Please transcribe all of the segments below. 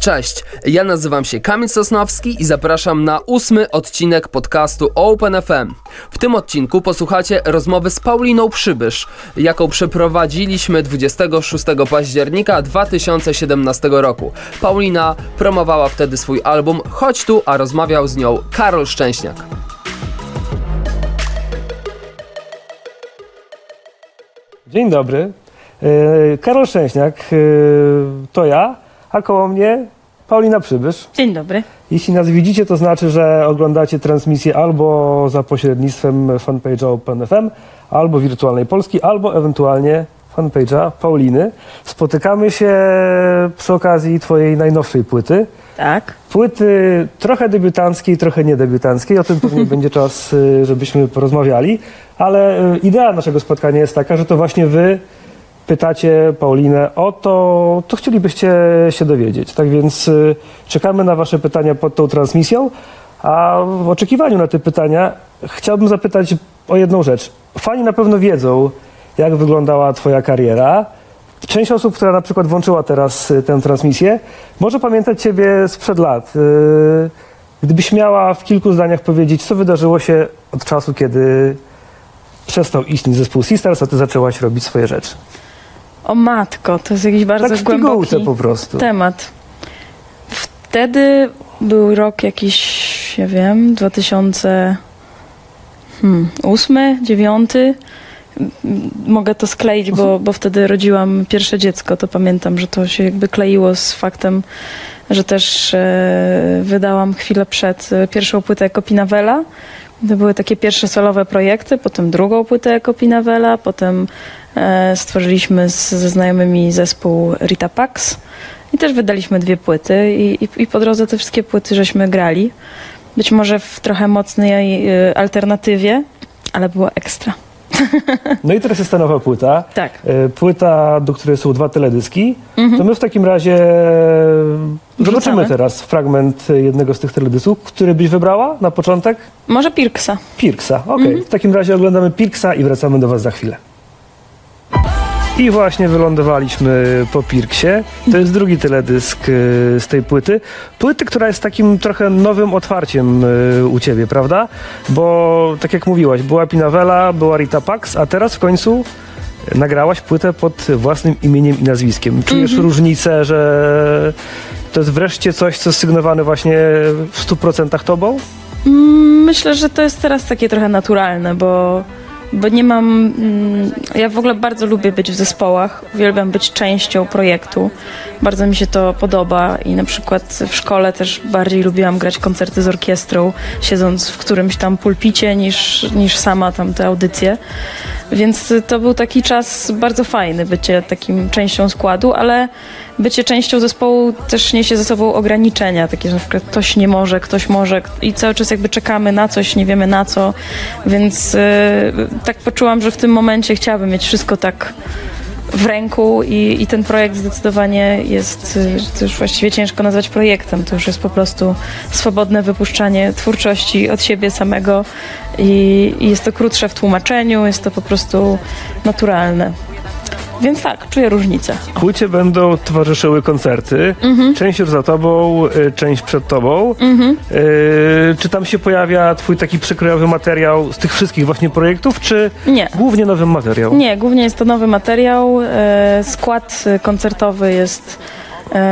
Cześć, ja nazywam się Kamil Sosnowski i zapraszam na ósmy odcinek podcastu OpenFM. W tym odcinku posłuchacie rozmowy z Pauliną Przybysz, jaką przeprowadziliśmy 26 października 2017 roku. Paulina promowała wtedy swój album Chodź tu, a rozmawiał z nią Karol Szczęśniak. Dzień dobry. E, Karol Szczęśniak, e, to ja, a koło mnie Paulina Przybysz. Dzień dobry. Jeśli nas widzicie, to znaczy, że oglądacie transmisję albo za pośrednictwem fanpage'a OpenFM, albo Wirtualnej Polski, albo ewentualnie fanpage'a Pauliny. Spotykamy się przy okazji twojej najnowszej płyty. Tak. Płyty trochę debiutanckiej, trochę niedebiutanckiej. O tym pewnie będzie czas, y, żebyśmy porozmawiali. Ale y, idea naszego spotkania jest taka, że to właśnie wy pytacie Paulinę o to, co chcielibyście się dowiedzieć. Tak więc y, czekamy na wasze pytania pod tą transmisją. A w oczekiwaniu na te pytania chciałbym zapytać o jedną rzecz. Fani na pewno wiedzą, jak wyglądała twoja kariera. Część osób, która na przykład włączyła teraz y, tę transmisję, może pamiętać Ciebie sprzed lat. Y, Gdybyś miała w kilku zdaniach powiedzieć, co wydarzyło się od czasu, kiedy przestał istnieć zespół Sisters, a Ty zaczęłaś robić swoje rzeczy. O matko, to jest jakiś bardzo tak w głęboki po prostu. temat. Wtedy był rok jakiś, ja wiem, 2008, hmm, 9. Mogę to skleić, bo, bo wtedy rodziłam pierwsze dziecko. To pamiętam, że to się jakby kleiło z faktem, że też e, wydałam chwilę przed e, pierwszą płytę jako Pinawela. To były takie pierwsze solowe projekty, potem drugą płytę jako Pinawela, potem e, stworzyliśmy z, ze znajomymi zespół Rita Pax i też wydaliśmy dwie płyty i, i, i po drodze te wszystkie płyty żeśmy grali. Być może w trochę mocnej e, alternatywie, ale było ekstra. No i teraz jest ta nowa płyta. Tak. E, Płyta, do której są dwa teledyski. To my w takim razie zobaczymy Wrzucamy. teraz fragment jednego z tych teledysków, który byś wybrała na początek? Może Pirksa. Pirksa. Okej, w takim razie oglądamy Pirksa i wracamy do Was za chwilę. I właśnie wylądowaliśmy po Pirksie. To jest drugi teledysk y, z tej płyty. Płyty, która jest takim trochę nowym otwarciem y, u Ciebie, prawda? Bo tak jak mówiłaś, była Pinawela, była Rita Pax, a teraz w końcu nagrałaś płytę pod własnym imieniem i nazwiskiem. Czujesz różnicę, że to jest wreszcie coś, co jest sygnowane właśnie w 100% Tobą? Mm, Myślę, że to jest teraz takie trochę naturalne, bo, bo nie mam. mm, Ja w ogóle bardzo lubię być w zespołach, uwielbiam być częścią projektu. Bardzo mi się to podoba i na przykład w szkole też bardziej lubiłam grać koncerty z orkiestrą, siedząc w którymś tam pulpicie niż, niż sama tam te audycje. Więc to był taki czas bardzo fajny, bycie takim częścią składu, ale bycie częścią zespołu też niesie ze sobą ograniczenia, takie, że na przykład ktoś nie może, ktoś może i cały czas jakby czekamy na coś, nie wiemy na co, więc y, tak poczułam, że w tym momencie chciałabym mieć wszystko tak w ręku i, i ten projekt zdecydowanie jest, y, to już właściwie ciężko nazwać projektem, to już jest po prostu swobodne wypuszczanie twórczości od siebie samego i, i jest to krótsze w tłumaczeniu, jest to po prostu naturalne. Więc tak, czuję różnicę. Płycie będą towarzyszyły koncerty. Mhm. Część już za tobą, y, część przed tobą. Y, Czy tam się pojawia twój taki przekrojowy materiał z tych wszystkich właśnie projektów, czy Nie. głównie nowy materiał? Nie, głównie jest to nowy materiał. E, Skład koncertowy jest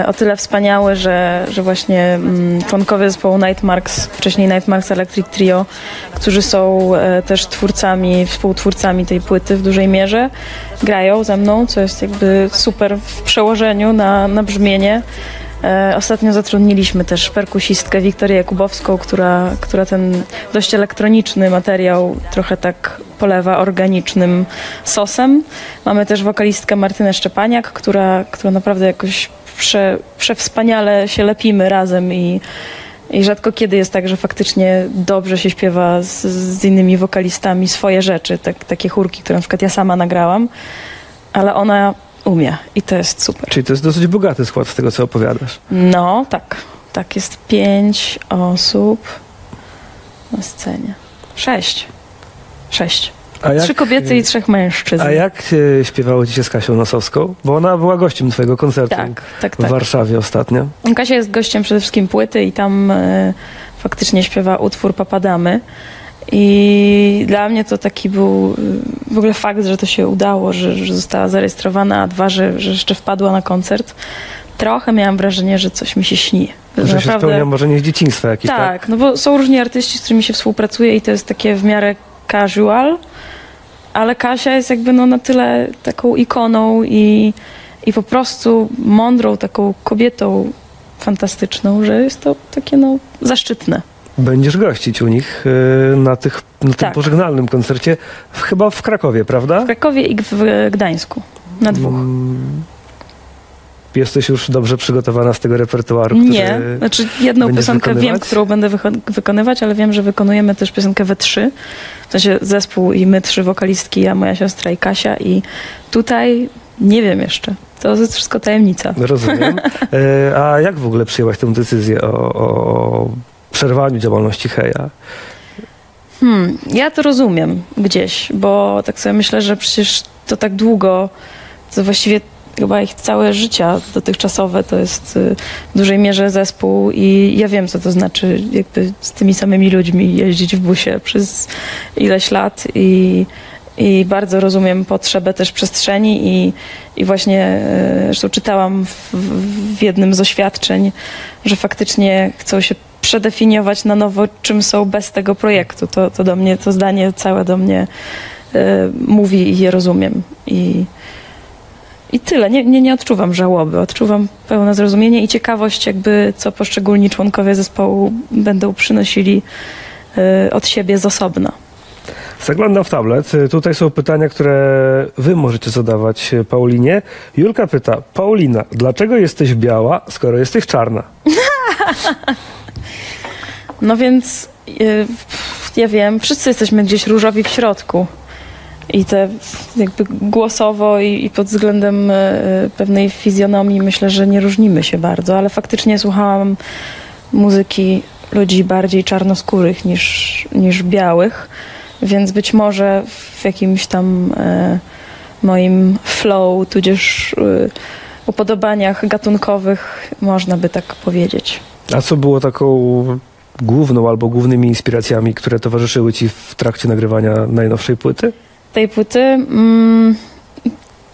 o tyle wspaniały, że, że właśnie mm, członkowie zespołu Nightmarks, wcześniej Nightmarks Electric Trio, którzy są e, też twórcami, współtwórcami tej płyty w dużej mierze, grają ze mną, co jest jakby super w przełożeniu na, na brzmienie. E, Ostatnio zatrudniliśmy też perkusistkę Wiktorię Jakubowską, która, która ten dość elektroniczny materiał trochę tak polewa organicznym sosem. Mamy też wokalistkę Martynę Szczepaniak, która, która naprawdę jakoś prze, przewspaniale się lepimy razem i, i rzadko kiedy jest tak, że faktycznie dobrze się śpiewa z, z innymi wokalistami swoje rzeczy, tak, takie chórki, które na przykład ja sama nagrałam, ale ona umie i to jest super. Czyli to jest dosyć bogaty skład z tego, co opowiadasz. No, tak. Tak, jest pięć osób na scenie. Sześć. Sześć. Jak, Trzy kobiety i trzech mężczyzn. a jak e, śpiewało ci się z Kasią Nosowską? Bo ona była gościem twojego koncertu Tak, tak, w tak. Warszawie ostatnio. Kasia jest gościem przede wszystkim płyty i tam e, faktycznie śpiewa utwór Papadamy. I dla mnie to taki był e, w ogóle fakt, że to się udało, że, że została zarejestrowana, a dwa, że, że jeszcze wpadła na koncert. Trochę miałam wrażenie, że coś mi się śni. Że się spełnia marzenie z dzieciństwa jakieś, tak? tak, no bo są różni artyści, z którymi się współpracuje i to jest takie w miarę casual, ale Kasia jest jakby no na tyle taką ikoną i, i po prostu mądrą taką kobietą fantastyczną, że jest to takie no zaszczytne. Będziesz gościć u nich e, na, tych, na tym Tak. pożegnalnym koncercie, w, chyba w Krakowie, prawda? W Krakowie i w Gdańsku. Na dwóch. Mm, Jesteś już dobrze przygotowana z tego repertuaru. Nie, znaczy jedną piosenkę wiem, wykonywać? którą będę wykonywać, ale wiem, że wykonujemy też piosenkę we trzy. W sensie zespół i my trzy wokalistki, ja, moja siostra i Kasia i tutaj nie wiem jeszcze. To jest wszystko tajemnica. Rozumiem. E, A jak w ogóle przyjęłaś tę decyzję o, o przerwaniu działalności Heja? Hmm, ja to rozumiem gdzieś, bo tak sobie myślę, że przecież to tak długo, to właściwie chyba ich całe życia dotychczasowe to jest y, w dużej mierze zespół i ja wiem, co to znaczy jakby z tymi samymi ludźmi jeździć w busie przez ileś lat i, i bardzo rozumiem potrzebę też przestrzeni i, i właśnie y, zresztą czytałam w, w jednym z oświadczeń, że faktycznie chcą się przedefiniować na nowo, czym są bez tego projektu. To, to do mnie, to zdanie całe do mnie y, mówi i je rozumiem. I, i tyle. Nie, nie, nie odczuwam żałoby. Odczuwam pełne zrozumienie i ciekawość, jakby co poszczególni członkowie zespołu będą przynosili y, od siebie z osobna. Zaglądam w tablet. Tutaj są pytania, które wy możecie zadawać Paulinie. Julka pyta, Paulina, dlaczego jesteś biała, skoro jesteś czarna? No więc y, ja wiem, wszyscy jesteśmy gdzieś różowi w środku. I te jakby głosowo i, i pod względem y, pewnej fizjonomii myślę, że nie różnimy się bardzo, ale faktycznie słuchałam muzyki ludzi bardziej czarnoskórych niż, niż białych, więc być może w jakimś tam y, moim flow, tudzież y, upodobaniach gatunkowych można by tak powiedzieć. A co było taką główną albo głównymi inspiracjami, które towarzyszyły ci w trakcie nagrywania najnowszej płyty? Tej płyty. Mm,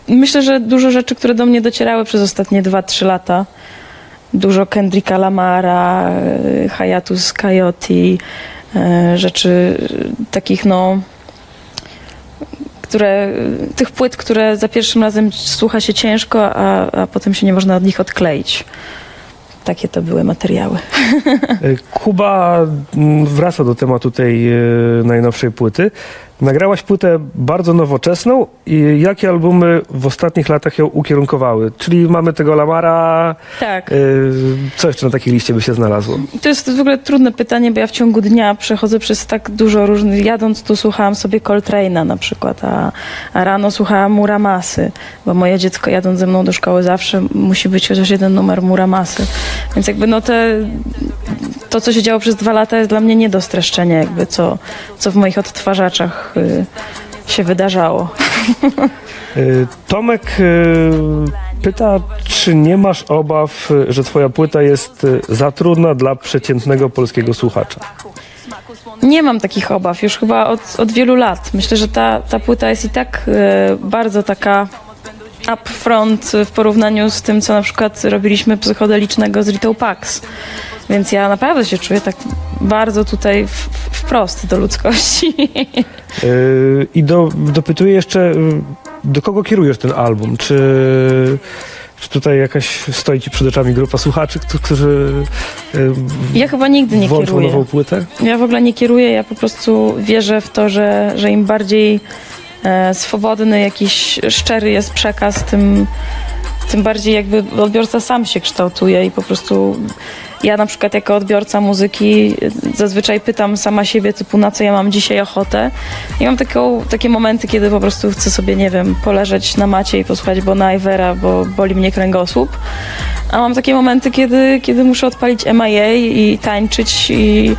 myślę, że dużo rzeczy, które do mnie docierały przez ostatnie 2-3 lata. Dużo Kendricka Lamara, y, Hayatus Coyote, y, rzeczy takich no które, tych płyt, które za pierwszym razem słucha się ciężko, a, a potem się nie można od nich odkleić. Takie to były materiały. E, Kuba mm, wraca do tematu tej e, najnowszej płyty. Nagrałaś płytę bardzo nowoczesną i jakie albumy w ostatnich latach ją ukierunkowały? Czyli mamy tego Lamara, Tak. e, co jeszcze na takiej liście by się znalazło? To jest w ogóle trudne pytanie, bo ja w ciągu dnia przechodzę przez tak dużo różnych. Jadąc tu słuchałam sobie Coltrane'a na przykład, a, a rano słuchałam Muramasy, bo moje dziecko jadąc ze mną do szkoły zawsze musi być chociaż jeden numer Muramasy. Więc jakby no te, to, co się działo przez dwa lata jest dla mnie nie do streszczenia, jakby co, co w moich odtwarzaczach y, się wydarzało. E, Tomek e, pyta, czy nie masz obaw, że twoja płyta jest za trudna dla przeciętnego polskiego słuchacza? Nie mam takich obaw już chyba od, od wielu lat. Myślę, że ta, ta płyta jest i tak bardzo taka upfront w porównaniu z tym, co na przykład robiliśmy psychodelicznego z Rito Pax. Więc ja naprawdę się czuję tak bardzo tutaj w, wprost do ludzkości. E, I do, dopytuję jeszcze, e, do kogo kierujesz ten album? Czy, czy tutaj jakaś stoi ci przed oczami grupa słuchaczy, którzy- e, Ja chyba nigdy nie kieruję. nową płytę? Ja w ogóle nie kieruję, ja po prostu wierzę w to, że, że im bardziej swobodny, jakiś szczery jest przekaz, tym, tym bardziej jakby odbiorca sam się kształtuje i po prostu ja na przykład jako odbiorca muzyki e, zazwyczaj pytam sama siebie typu na co ja mam dzisiaj ochotę i mam taką, takie momenty, kiedy po prostu chcę sobie, nie wiem, poleżeć na macie i posłuchać Bona Ivera, bo boli mnie kręgosłup. A mam takie momenty, kiedy, kiedy muszę odpalić MIA i tańczyć i,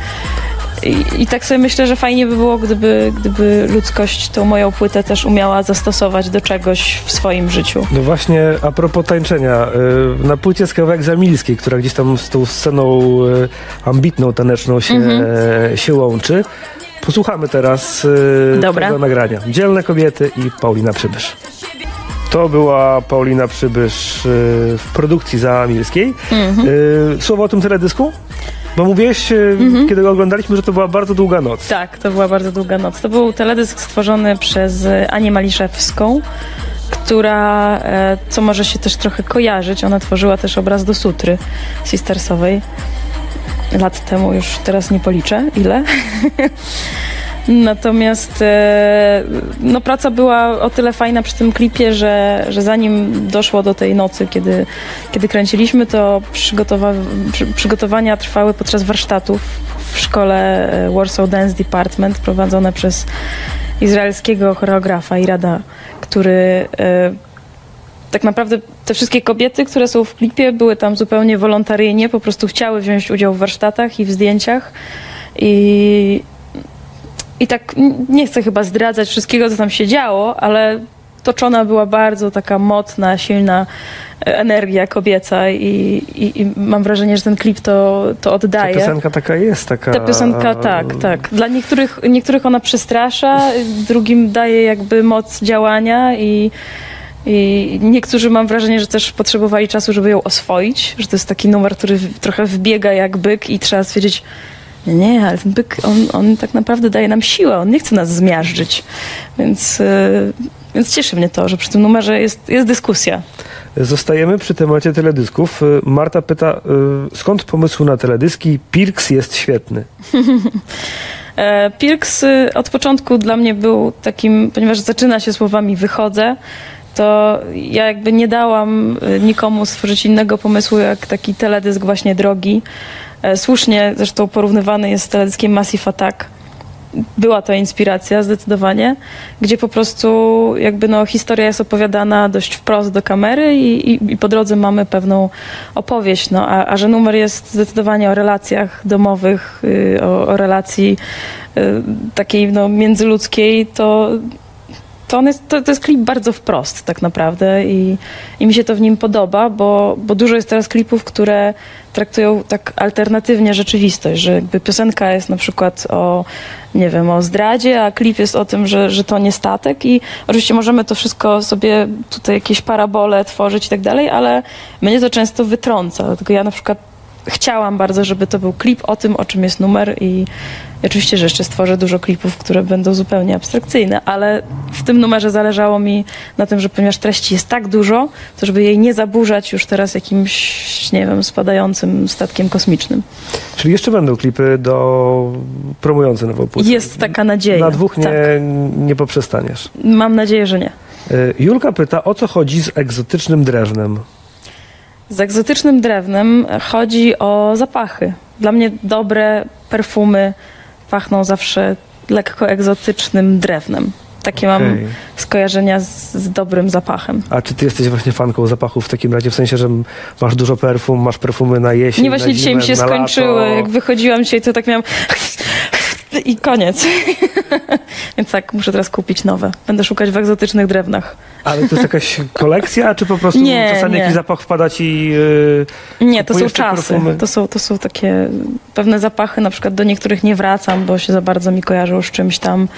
i, I tak sobie myślę, że fajnie by było, gdyby, gdyby ludzkość tą moją płytę też umiała zastosować do czegoś w swoim życiu. No właśnie, a propos tańczenia, y, na płycie jest kawałek Zamilskiej, która gdzieś tam z tą sceną y, ambitną, taneczną się, Mhm. się łączy. Posłuchamy teraz y, Dobra. tego nagrania. Dzielne kobiety i Paulina Przybysz. To była Paulina Przybysz w produkcji Zamilskiej. Mhm. Słowo o tym teledysku? Bo mówiłeś, y, kiedy go oglądaliśmy, że to była bardzo długa noc. Tak, to była bardzo długa noc. To był teledysk stworzony przez Anię Maliszewską, która, e, co może się też trochę kojarzyć, ona tworzyła też obraz do sutry sistersowej. Lat temu już teraz nie policzę ile. Natomiast e, no, praca była o tyle fajna przy tym klipie, że, że zanim doszło do tej nocy, kiedy, kiedy kręciliśmy, to przygotowa- przy, przygotowania trwały podczas warsztatów w szkole e, Warsaw Dance Department prowadzone przez izraelskiego choreografa Irada, który e, tak naprawdę te wszystkie kobiety, które są w klipie, były tam zupełnie wolontaryjnie, po prostu chciały wziąć udział w warsztatach i w zdjęciach. I, i tak nie chcę chyba zdradzać wszystkiego, co tam się działo, ale toczona była bardzo taka mocna, silna e, energia kobieca i, i, i mam wrażenie, że ten klip to, to Ta oddaje. piosenka taka jest, taka... Ta piosenka, tak, tak. Dla niektórych, niektórych ona przestrasza, drugim daje jakby moc działania i, i niektórzy mam wrażenie, że też potrzebowali czasu, żeby ją oswoić, że to jest taki numer, który trochę wbiega jak byk i trzeba stwierdzić, nie, ale ten byk, on, on tak naprawdę daje nam siłę, on nie chce nas zmiażdżyć. Więc, yy, więc cieszy mnie to, że przy tym numerze jest, jest dyskusja. Zostajemy przy temacie teledysków. Y, Marta pyta, y, skąd pomysł na teledyski? Pirks jest świetny. E, Pirks y, od początku dla mnie był takim, ponieważ zaczyna się słowami wychodzę, to ja jakby nie dałam y, nikomu stworzyć innego pomysłu jak taki teledysk właśnie drogi. E, Słusznie zresztą porównywany jest z teledyskiem Massive Attack. Była to inspiracja zdecydowanie, gdzie po prostu jakby no historia jest opowiadana dość wprost do kamery i, i, i po drodze mamy pewną opowieść, no, a, a że numer jest zdecydowanie o relacjach domowych, y, o, o relacji y, takiej no, międzyludzkiej, to, to, jest, to, to jest klip bardzo wprost tak naprawdę i, i mi się to w nim podoba, bo, bo dużo jest teraz klipów, które traktują tak alternatywnie rzeczywistość, że jakby piosenka jest na przykład o, nie wiem, o zdradzie, a klip jest o tym, że, że to nie statek i oczywiście możemy to wszystko sobie tutaj jakieś parabole tworzyć i tak dalej, ale mnie to często wytrąca, dlatego ja na przykład chciałam bardzo, żeby to był klip o tym, o czym jest numer i, i oczywiście, że jeszcze stworzę dużo klipów, które będą zupełnie abstrakcyjne, ale w tym numerze zależało mi na tym, że ponieważ treści jest tak dużo, to żeby jej nie zaburzać już teraz jakimś, nie wiem, spadającym statkiem kosmicznym. Czyli jeszcze będą klipy do promujące nową płytę. Jest taka nadzieja. Na dwóch nie, Tak. nie poprzestaniesz. Mam nadzieję, że nie. Y, Julka pyta, o co chodzi z egzotycznym drewnem? Z egzotycznym drewnem chodzi o zapachy. Dla mnie dobre perfumy pachną zawsze lekko egzotycznym drewnem. Takie mam Okej. skojarzenia z, z dobrym zapachem. A czy ty jesteś właśnie fanką zapachów w takim razie? W sensie, że masz dużo perfum, masz perfumy na jesień, Nie właśnie na dzisiaj mi zimę, się skończyły. Jak wychodziłam dzisiaj, to tak miałam i koniec. Więc tak, muszę teraz kupić nowe. Będę szukać w egzotycznych drewnach. Ale to jest jakaś kolekcja, czy po prostu Nie, czasami nie. jakiś zapach wpada ci... Yy, Nie, to są czasy. To są, to są takie pewne zapachy, na przykład do niektórych nie wracam, bo się za bardzo mi kojarzą z czymś tam.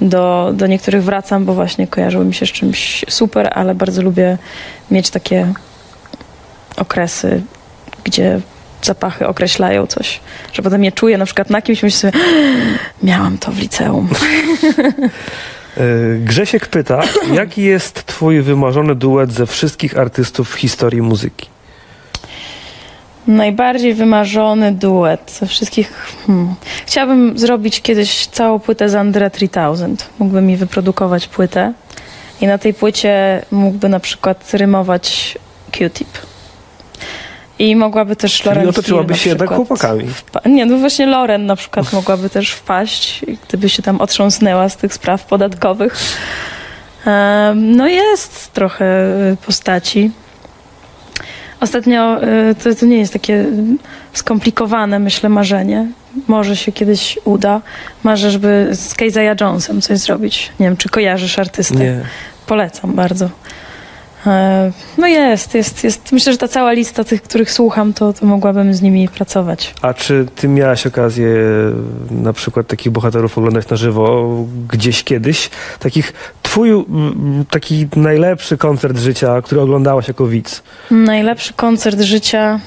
Do, do niektórych wracam, bo właśnie kojarzyły mi się z czymś super, ale bardzo lubię mieć takie okresy, gdzie zapachy określają coś. Że potem je czuję na przykład na kimś i myślę sobie, miałam to w liceum. yy, Grzesiek pyta, jaki jest twój wymarzony duet ze wszystkich artystów w historii muzyki? Najbardziej wymarzony duet ze wszystkich. Hmm. Chciałabym zrobić kiedyś całą płytę z Andre 3000. Mógłby mi wyprodukować płytę i na tej płycie mógłby na przykład rymować Q-tip. I mogłaby też Czyli Loren otoczyłabyś Hill się na jednak chłopakami. Nie, no właśnie Loren na przykład mogłaby też wpaść, gdyby się tam otrząsnęła z tych spraw podatkowych. No jest trochę y, postaci. Ostatnio, y, to, to nie jest takie skomplikowane, myślę, marzenie. Może się kiedyś uda. Marzę, żeby z Keizaya Jonesem coś zrobić. Nie wiem, czy kojarzysz artystę. Nie. Polecam bardzo. E, No jest, jest, jest. Myślę, że ta cała lista tych, których słucham, to, to mogłabym z nimi pracować. A czy ty miałaś okazję e, na przykład takich bohaterów oglądać na żywo gdzieś kiedyś? Takich, twój taki najlepszy koncert życia, który oglądałaś jako widz? Najlepszy koncert życia.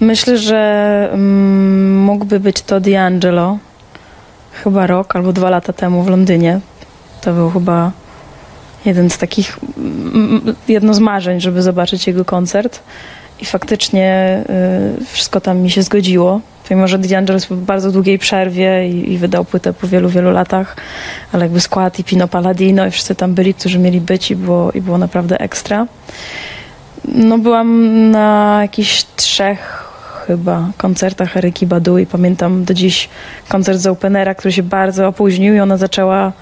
Myślę, że mm, mógłby być to D'Angelo. Chyba rok albo dwa lata temu w Londynie. To był chyba jeden z takich, jedno z marzeń, żeby zobaczyć jego koncert. I faktycznie y, wszystko tam mi się zgodziło. Mimo, że D'Angelo jest po bardzo długiej przerwie i, i wydał płytę po wielu, wielu latach, ale jakby skład i Pino Palladino i wszyscy tam byli, którzy mieli być i było, i było naprawdę ekstra. No byłam na jakichś trzech chyba koncertach Eryki Badu i pamiętam do dziś koncert z Openera, który się bardzo opóźnił i ona zaczęła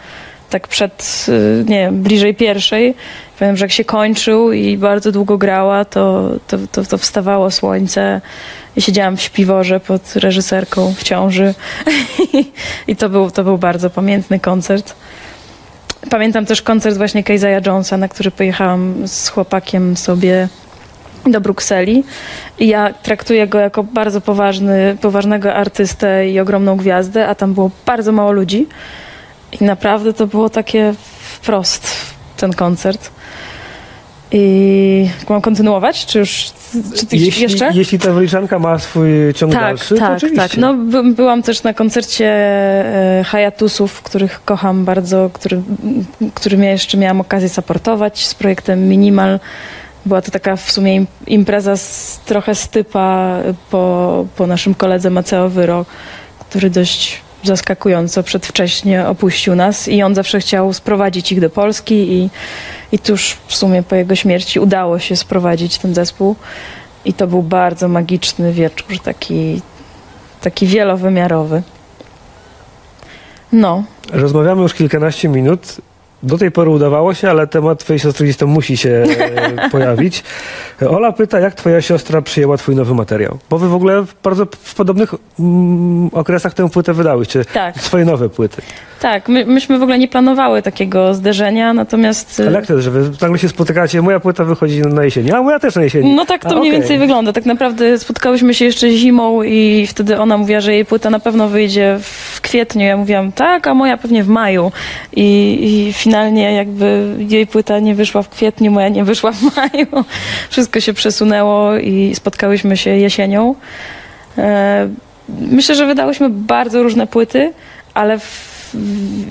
tak przed, y, nie wiem, bliżej pierwszej. Pamiętam, że jak się kończył i bardzo długo grała, to, to, to, to wstawało słońce i siedziałam w śpiworze pod reżyserką w ciąży i to był, to był bardzo pamiętny koncert. Pamiętam też koncert właśnie Keizaya Jonesa, na który pojechałam z chłopakiem sobie do Brukseli. I ja traktuję go jako bardzo poważny, poważnego artystę i ogromną gwiazdę, a tam było bardzo mało ludzi. I naprawdę to było takie wprost, ten koncert. I mam kontynuować, czy już czy ty Jeśli, jeszcze? jeśli ta wyliczanka ma swój ciąg Tak, dalszy, to tak, oczywiście. tak. No, by, byłam też na koncercie e, Hayatusów, których kocham bardzo, który, którym ja jeszcze miałam okazję supportować z projektem Minimal. Była to taka w sumie im- impreza z, trochę stypa po, po naszym koledze Maceo Wyro, który dość zaskakująco przedwcześnie opuścił nas i on zawsze chciał sprowadzić ich do Polski i, i tuż w sumie po jego śmierci udało się sprowadzić ten zespół i to był bardzo magiczny wieczór, taki, taki wielowymiarowy. No, Rozmawiamy już kilkanaście minut. Do tej pory udawało się, ale temat twojej siostry gdzieś tam musi się e, pojawić. Ola pyta, jak twoja siostra przyjęła twój nowy materiał? Bo wy w ogóle w bardzo w podobnych mm, okresach tę płytę wydałyście. Tak. Swoje nowe płyty. tak, my, myśmy w ogóle nie planowały takiego zderzenia, natomiast... Ale jak to że wy nagle się spotykacie, moja płyta wychodzi na jesieni, a moja też na jesieni. No tak to A, mniej okej. więcej wygląda. Tak naprawdę spotkałyśmy się jeszcze zimą i wtedy ona mówiła, że jej płyta na pewno wyjdzie w kwietniu. Ja mówiłam tak, a moja pewnie w maju. I, i finalnie jakby jej płyta nie wyszła w kwietniu, moja nie wyszła w maju. Wszystko się przesunęło i spotkałyśmy się jesienią. E, Myślę, że wydałyśmy bardzo różne płyty, ale w,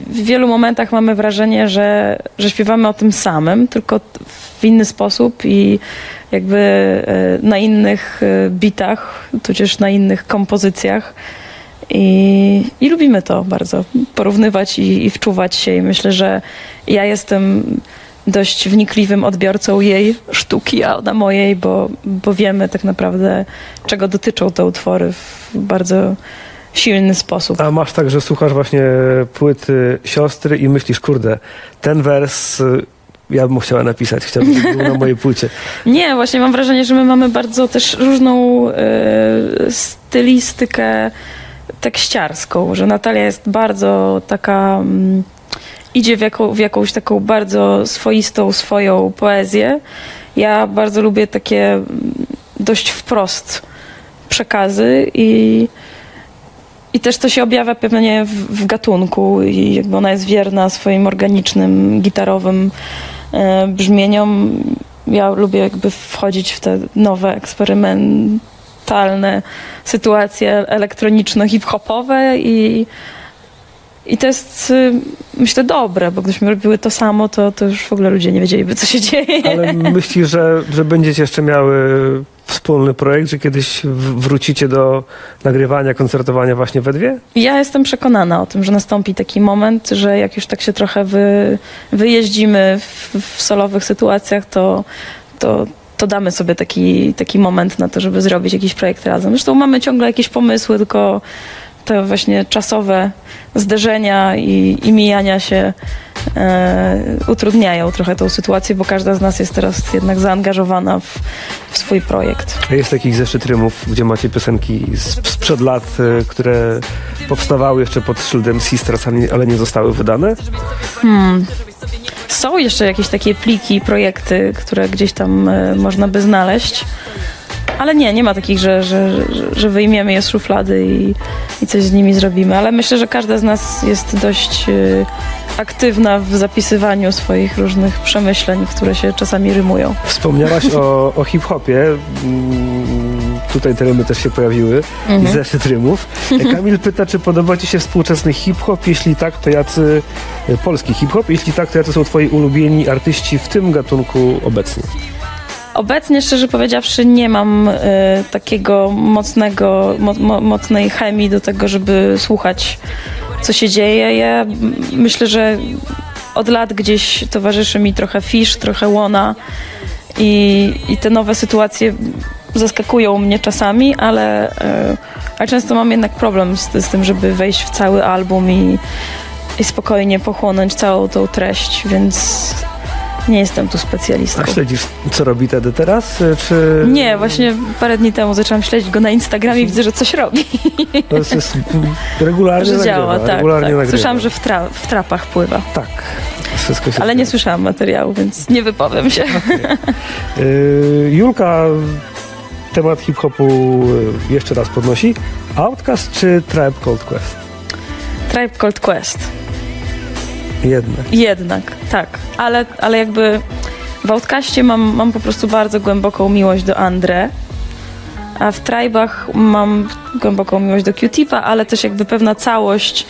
w wielu momentach mamy wrażenie, że, że śpiewamy o tym samym, tylko w inny sposób i jakby e, na innych e, bitach, tudzież na innych kompozycjach. I, I lubimy to bardzo, porównywać i, i wczuwać się. I myślę, że ja jestem dość wnikliwym odbiorcą jej sztuki, a ona mojej, bo, bo wiemy tak naprawdę, czego dotyczą te utwory w bardzo silny sposób. A masz tak, że słuchasz właśnie płyty siostry i myślisz, kurde, ten wers y, ja bym chciała napisać, chciałbym, żeby był na mojej płycie. Nie, właśnie mam wrażenie, że my mamy bardzo też różną e, stylistykę tekściarską, że Natalia jest bardzo taka, mm, idzie w, jaką, w jakąś taką bardzo swoistą swoją poezję. Ja bardzo lubię takie mm, dość wprost przekazy i i też to się objawia pewnie w, w gatunku i jakby ona jest wierna swoim organicznym, gitarowym e, brzmieniom. Ja lubię jakby wchodzić w te nowe, eksperymentalne sytuacje elektroniczno-hip-hopowe i, i to jest, y, myślę, dobre, bo gdybyśmy robiły to samo, to, to już w ogóle ludzie nie wiedzieliby, co się dzieje. Ale myślisz, że, że będziecie jeszcze miały wspólny projekt, że kiedyś wrócicie do nagrywania, koncertowania właśnie we dwie? Ja jestem przekonana o tym, że nastąpi taki moment, że jak już tak się trochę wy, wyjeździmy w, w solowych sytuacjach, to, to, to damy sobie taki, taki moment na to, żeby zrobić jakiś projekt razem. Zresztą mamy ciągle jakieś pomysły, tylko te właśnie czasowe zderzenia i, i mijania się e, utrudniają trochę tą sytuację, bo każda z nas jest teraz jednak zaangażowana w, w swój projekt. A jest jakiś zeszyt rymów, gdzie macie piosenki z, sprzed lat, e, które powstawały jeszcze pod szyldem Sisters, ale nie- zostały wydane? Są jeszcze jakieś takie pliki, projekty, które gdzieś tam e, można by znaleźć. Ale nie, nie ma takich, że, że, że- że wyjmiemy je z szuflady i, i coś z nimi zrobimy. Ale myślę, że każda z nas jest dość e, aktywna w zapisywaniu swoich różnych przemyśleń, które się czasami rymują. Wspomniałaś o, o hip-hopie. Mm, Tutaj te rymy też się pojawiły. I zeszyt rymów. Kamil pyta, czy podoba Ci się współczesny hip-hop? Jeśli tak, to jacy... e, Polski hip-hop? Jeśli tak, to jacy są Twoi ulubieni artyści w tym gatunku obecnie? Obecnie, szczerze powiedziawszy, nie mam e, takiego mocnego, mo, mo, mocnej chemii do tego, żeby słuchać, co się dzieje. Ja myślę, że od lat gdzieś towarzyszy mi trochę Fish, trochę Łona i, i te nowe sytuacje zaskakują mnie czasami, ale, e, ale często mam jednak problem z, z tym, żeby wejść w cały album i, i spokojnie pochłonąć całą tą treść, więc nie jestem tu specjalistą. A śledzisz, co robi Tedy teraz? e, Czy... Nie, właśnie parę dni temu zaczęłam śledzić go na Instagramie i widzę, że coś robi, To jest, jest regularnie że nagrywa. działa. Tak, regularnie tak. Słyszałam, że w, tra- w trapach pływa, Tak. Wszystko się ale nie słyszałam materiału, więc nie wypowiem się. Y, Julka temat hip-hopu y, jeszcze raz podnosi. Outcast czy Tribe Called Quest? Tribe Called Quest. Jednak. Jednak, tak. Ale, ale jakby w Outcaście mam, mam po prostu bardzo głęboką miłość do Andre, a w Tribach mam głęboką miłość do Q-Tipa, ale też jakby pewna całość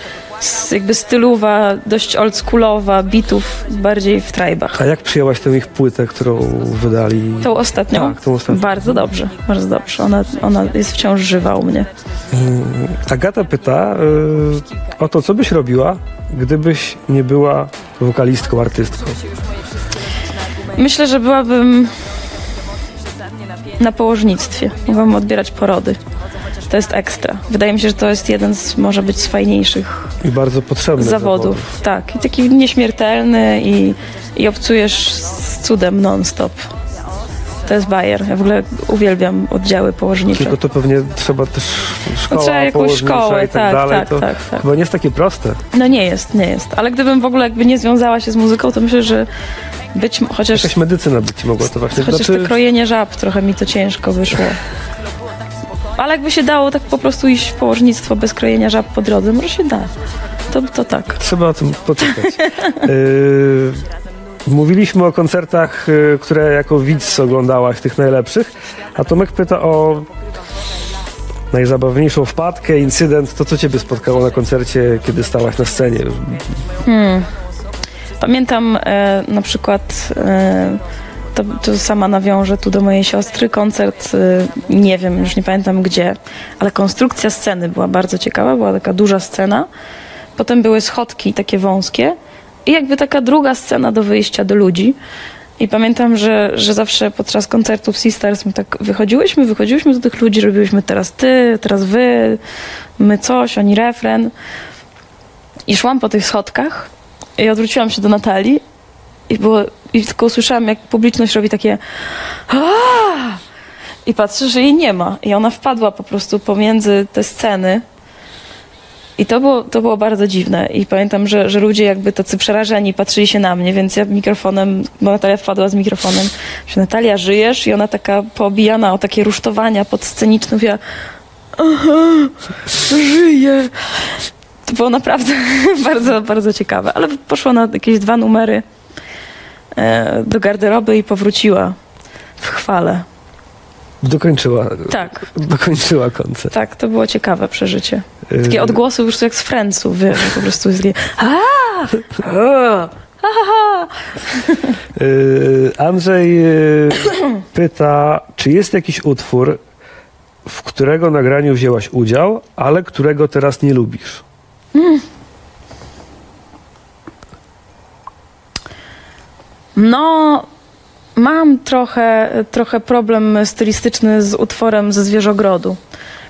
jakby stylowa, dość oldschoolowa, bitów bardziej w Tribach. A jak przyjęłaś tę ich płytę, którą wydali? Tą ostatnią? Tak, tą ostatnią. Bardzo dobrze, bardzo dobrze. Ona, ona jest wciąż żywa u mnie. Agata pyta y, o to, co byś robiła, gdybyś nie była wokalistką, artystką. Myślę, że byłabym na położnictwie. Mogłabym odbierać porody. To jest ekstra. Wydaje mi się, że to jest jeden z, może być z fajniejszych I bardzo potrzebnych zawodów. Tak. I taki nieśmiertelny i, i obcujesz z cudem non-stop. To jest bajer. Ja w ogóle uwielbiam oddziały położnicze. Tylko to pewnie trzeba też szkoła, No, trzeba jakąś szkołę, i tak, tak, dalej. tak, to tak, tak. chyba nie jest takie proste. No nie jest, nie jest. Ale gdybym w ogóle jakby nie związała się z muzyką, to myślę, że być chociaż Jakaś medycyna by ci mogła to właśnie... Chociaż znaczy, to krojenie żab trochę mi to ciężko wyszło. Ale jakby się dało tak po prostu iść w położnictwo bez krojenia żab po drodze, może się da. To, to tak. Trzeba o tym poczytać. Yy, mówiliśmy o koncertach, yy, które jako widz oglądałaś, tych najlepszych, a Tomek pyta o najzabawniejszą wpadkę, incydent, to co ciebie spotkało na koncercie, kiedy stałaś na scenie? Pamiętam e, na przykład, e, to, to sama nawiążę tu do mojej siostry, koncert, e, nie wiem, już nie pamiętam gdzie, ale konstrukcja sceny była bardzo ciekawa, była taka duża scena. Potem były schodki takie wąskie i jakby taka druga scena do wyjścia do ludzi. I pamiętam, że, że zawsze podczas koncertów Sisters my tak wychodziłyśmy, wychodziłyśmy do tych ludzi, robiłyśmy teraz ty, teraz wy, my coś, oni refren. I szłam po tych schodkach i odwróciłam się do Natalii i, było, i tylko usłyszałam, jak publiczność robi takie i patrzę, że jej nie ma. I ona wpadła po prostu pomiędzy te sceny. I to było, to było bardzo dziwne. I pamiętam, że, że ludzie jakby tacy przerażeni patrzyli się na mnie, więc ja mikrofonem, bo Natalia wpadła z mikrofonem, że Natalia, żyjesz? I ona taka poobijana o takie rusztowania podsceniczne, mówiła aha, żyję. To było naprawdę bardzo, bardzo ciekawe. Ale poszła na jakieś dwa numery do garderoby i powróciła w chwale. Dokończyła, Tak, dokończyła koncert. tak, to było ciekawe przeżycie. Yy, Takie odgłosy już jak z Friendsów, wiesz, po prostu jest takie! Yy, Andrzej yy, pyta, czy jest jakiś utwór, w którego nagraniu wzięłaś udział, ale którego teraz nie lubisz? No, mam trochę, trochę problem stylistyczny z utworem ze Zwierzogrodu,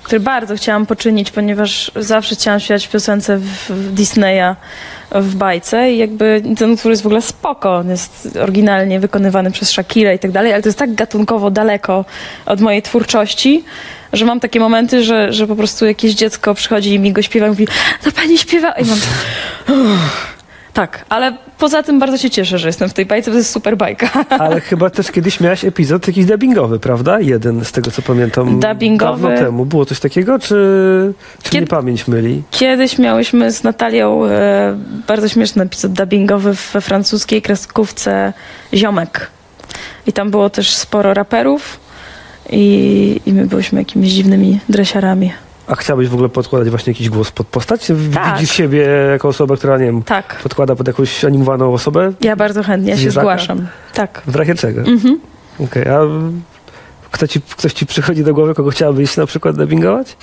który bardzo chciałam poczynić, ponieważ zawsze chciałam śpiewać piosence w, w Disneya w bajce i jakby ten utwór jest w ogóle spoko, jest oryginalnie wykonywany przez Shakira i tak dalej, ale to jest tak gatunkowo daleko od mojej twórczości, że mam takie momenty, że, że po prostu jakieś dziecko przychodzi i mi go śpiewa i mówi, no pani śpiewa i mam Uff. tak, ale poza tym bardzo się cieszę, że jestem w tej bajce, bo to jest super bajka. Ale chyba też kiedyś miałaś epizod jakiś dubbingowy, prawda? Jeden z tego co pamiętam. Dubbingowy? Dawno temu. Było coś takiego, czy, czy Kiedy- mnie pamięć myli? Kiedyś miałyśmy z Natalią e, bardzo śmieszny epizod dubbingowy we francuskiej kreskówce Ziomek. I tam było też sporo raperów i, i my byliśmy jakimiś dziwnymi dresiarami. A chciałabyś w ogóle podkładać właśnie jakiś głos pod postać? Tak. Widzisz siebie jako osobę, która, nie wiem, Tak, podkłada pod jakąś animowaną osobę? ja bardzo chętnie się Zwierzaka? zgłaszam. Tak. W razie czego? Mhm. Okej, a kto ci, ktoś ci przychodzi do głowy, kogo chciałabyś na przykład dubbingować?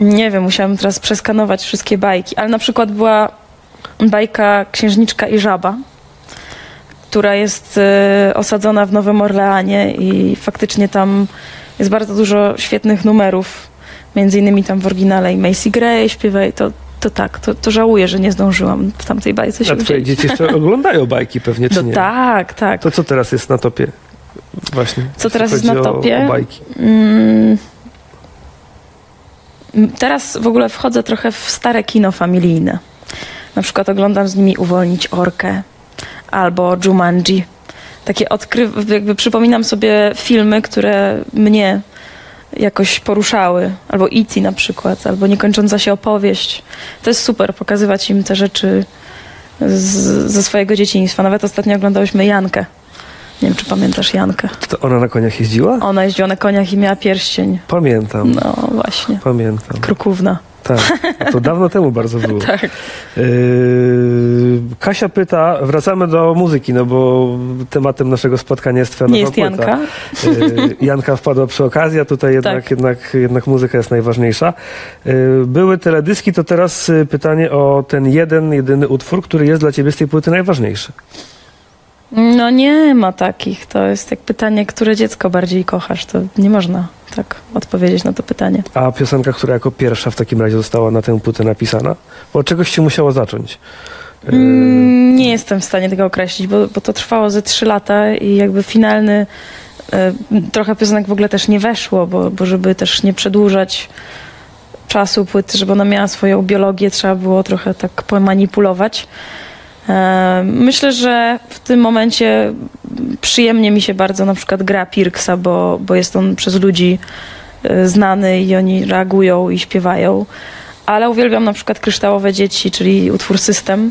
Nie wiem, musiałam teraz przeskanować wszystkie bajki, ale na przykład była bajka Księżniczka i Żaba, która jest e, osadzona w Nowym Orleanie i faktycznie tam jest bardzo dużo świetnych numerów. Między innymi tam w oryginale i Macy Gray śpiewa i to, to tak, to, to żałuję, że nie zdążyłam w tamtej bajce się A twoje dzieci jeszcze oglądają bajki pewnie, czy No nie? tak, tak. To co teraz jest na topie? Właśnie. Co teraz jest na o- topie? O bajki. Mm. Teraz w ogóle wchodzę trochę w stare kino familijne. Na przykład oglądam z nimi Uwolnić Orkę albo Jumanji. Takie odkry... jakby przypominam sobie filmy, które mnie jakoś poruszały. Albo E.T. na przykład, albo Niekończąca się opowieść. To jest super, pokazywać im te rzeczy z, ze swojego dzieciństwa. Nawet ostatnio oglądałyśmy Jankę. Nie wiem, czy pamiętasz Jankę. To ona na koniach jeździła? Ona jeździła na koniach i miała pierścień. Pamiętam, No właśnie. pamiętam. Krukówna. Tak, A to dawno temu bardzo było. Tak. Yy, Kasia pyta, wracamy do muzyki, no bo tematem naszego spotkania jest twoja Nie jest płyta. Janka. Yy, Janka wpadła przy okazji, a tutaj jednak, Tak. jednak, jednak muzyka jest najważniejsza. Yy, Były teledyski, to teraz yy, pytanie o ten jeden, jedyny utwór, który jest dla ciebie z tej płyty najważniejszy. No nie ma takich. To jest jak pytanie, które dziecko bardziej kochasz. To nie można tak odpowiedzieć na to pytanie. A piosenka, która jako pierwsza w takim razie została na tę płytę napisana? Bo od czegoś się musiało zacząć. Yy, Mm, Nie jestem w stanie tego określić, bo, bo to trwało ze trzy lata i jakby finalny e, trochę piosenek w ogóle też nie weszło, bo, bo żeby też nie przedłużać czasu płyty, żeby ona miała swoją biologię, trzeba było trochę tak pomanipulować. E, Myślę, że w tym momencie przyjemnie mi się bardzo na przykład gra Pirksa, bo, bo jest on przez ludzi e, znany i oni reagują i śpiewają. Ale uwielbiam na przykład Kryształowe Dzieci, czyli utwór System,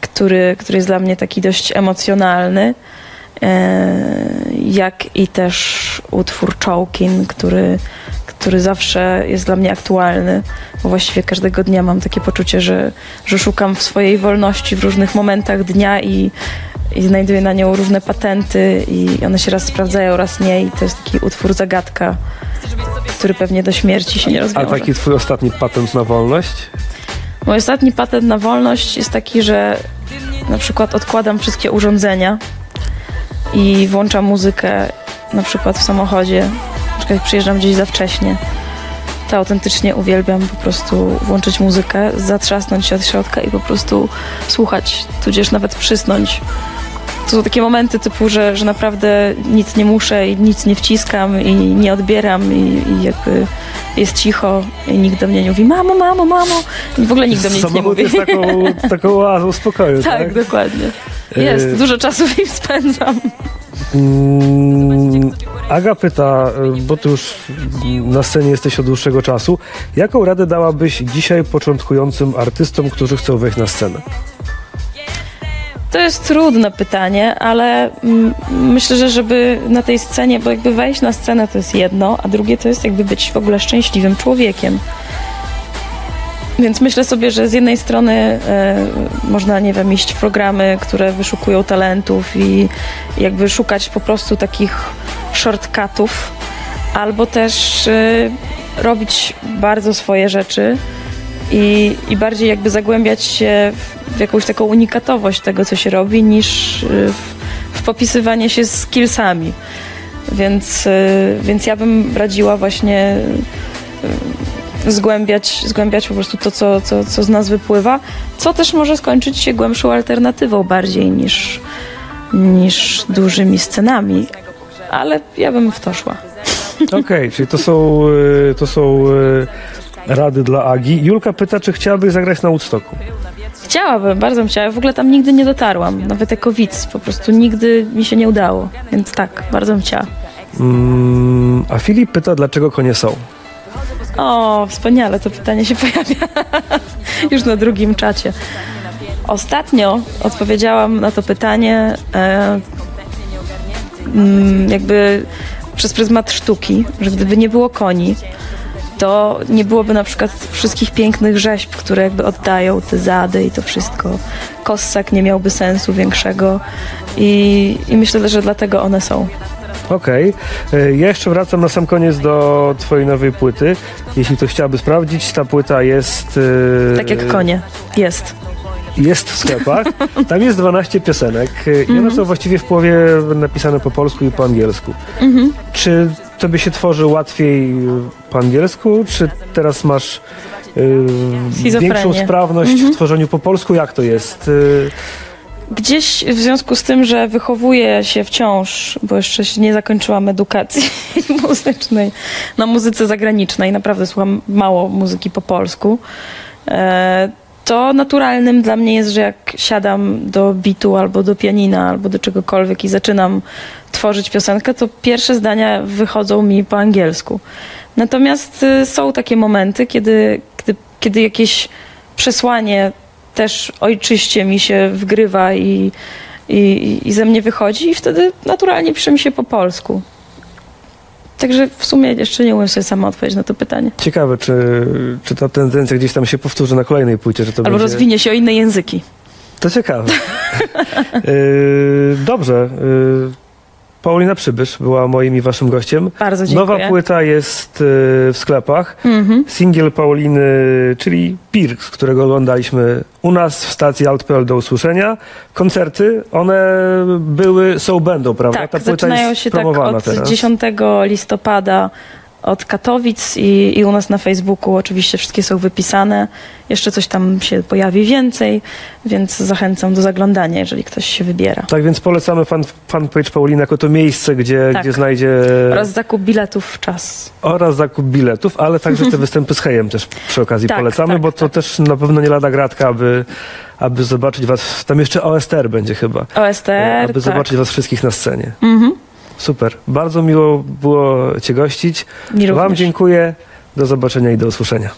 który, który jest dla mnie taki dość emocjonalny. E, jak i też utwór Chokin, który, który zawsze jest dla mnie aktualny, bo właściwie każdego dnia mam takie poczucie, że, że szukam w swojej wolności w różnych momentach dnia i, i znajduję na nią różne patenty i one się raz sprawdzają, raz nie i to jest taki utwór zagadka, który pewnie do śmierci się nie A rozwiąże. taki twój ostatni patent na wolność? Mój ostatni patent na wolność jest taki, że na przykład odkładam wszystkie urządzenia i włączam muzykę na przykład w samochodzie, jak przyjeżdżam gdzieś za wcześnie. To autentycznie uwielbiam po prostu włączyć muzykę, zatrzasnąć się od środka i po prostu słuchać, tudzież nawet przysnąć. To są takie momenty typu, że, że naprawdę nic nie muszę i nic nie wciskam i nie odbieram i, i jakby jest cicho i nikt do mnie nie mówi mamo, mamo, mamo i w ogóle nikt do mnie nic nie Samochód mówi. jest taką, taką oazą spokoju, tak? tak, dokładnie. Jest, E, dużo czasu w nim spędzam. Mm, Aga pyta, y, bo ty już na scenie jesteś od dłuższego czasu, jaką radę dałabyś dzisiaj początkującym artystom, którzy chcą wejść na scenę? To jest trudne pytanie, ale myślę, że żeby na tej scenie, bo jakby wejść na scenę to jest jedno, a drugie to jest jakby być w ogóle szczęśliwym człowiekiem. Więc myślę sobie, że z jednej strony e, można, nie wiem, iść w programy, które wyszukują talentów i jakby szukać po prostu takich shortcutów, albo też e, robić bardzo swoje rzeczy i, i bardziej jakby zagłębiać się w, w jakąś taką unikatowość tego, co się robi, niż y, w, w popisywanie się z skillsami. Więc, y, więc ja bym radziła właśnie y, zgłębiać, zgłębiać po prostu to, co, co, co z nas wypływa, co też może skończyć się głębszą alternatywą bardziej niż, niż dużymi scenami. Ale ja bym w to szła. Okej, czyli to są, y, to są y, rady dla Agi. Julka pyta, czy chciałabyś zagrać na Woodstocku. Chciałabym, bardzo bym chciała. W ogóle tam nigdy nie dotarłam, nawet jako widz. Po prostu nigdy mi się nie udało. Więc tak, bardzo bym chciała. Mm, a Filip pyta, dlaczego konie są. O, wspaniale, to pytanie się pojawia już na drugim czacie. Ostatnio odpowiedziałam na to pytanie e, jakby przez pryzmat sztuki, że gdyby nie było koni, to nie byłoby na przykład wszystkich pięknych rzeźb, które jakby oddają te zady i to wszystko. Kossak nie miałby sensu większego i, i myślę, że dlatego one są. Okej. Y, Ja jeszcze wracam na sam koniec do twojej nowej płyty. Jeśli ktoś chciałby sprawdzić, ta płyta jest... y, Tak jak konie. Jest. Jest w sklepach. Tam jest 12 piosenek. I one są właściwie w połowie napisane po polsku i po angielsku. Czy tobie się tworzy łatwiej po angielsku, czy teraz masz y, Schizofrenię. większą sprawność w tworzeniu po polsku? Jak to jest? Y, Gdzieś w związku z tym, że wychowuję się wciąż, bo jeszcze się nie zakończyłam edukacji muzycznej na muzyce zagranicznej, naprawdę słucham mało muzyki po polsku, e, to naturalnym dla mnie jest, że jak siadam do bitu albo do pianina albo do czegokolwiek i zaczynam tworzyć piosenkę, to pierwsze zdania wychodzą mi po angielsku. Natomiast y, są takie momenty, kiedy, kiedy, kiedy jakieś przesłanie też ojczyście mi się wgrywa i, i, i ze mnie wychodzi i wtedy naturalnie pisze mi się po polsku. Także w sumie jeszcze nie umiem sobie sama odpowiedzieć na to pytanie. ciekawe, czy, czy ta tendencja gdzieś tam się powtórzy na kolejnej płycie, że to Albo będzie... rozwinie się o inne języki. To ciekawe. Y, dobrze. y, Paulina Przybysz była moim i waszym gościem. Bardzo dziękuję. Nowa płyta jest y, w sklepach. Mhm. Singiel Pauliny, czyli Pirk, z którego oglądaliśmy u nas w stacji Alt.pl do usłyszenia. Koncerty, one były, są, będą, prawda? Tak, Ta płyta zaczynają jest się tak od teraz. 10 listopada od Katowic i, i u nas na Facebooku oczywiście wszystkie są wypisane. Jeszcze coś tam się pojawi więcej, więc zachęcam do zaglądania, jeżeli ktoś się wybiera. Tak więc polecamy fan, fanpage Pauliny jako to miejsce, gdzie, Tak. gdzie znajdzie Oraz zakup biletów w czas. oraz zakup biletów, ale także te występy z Hejem też przy okazji Tak, polecamy, tak, bo to tak. też na pewno nie lada gratka, aby, aby zobaczyć was. Tam jeszcze OSTR będzie chyba. OSTR, aby tak. zobaczyć was wszystkich na scenie. Mhm. Super. Bardzo miło było cię gościć. Wam dziękuję. Do zobaczenia i do usłyszenia.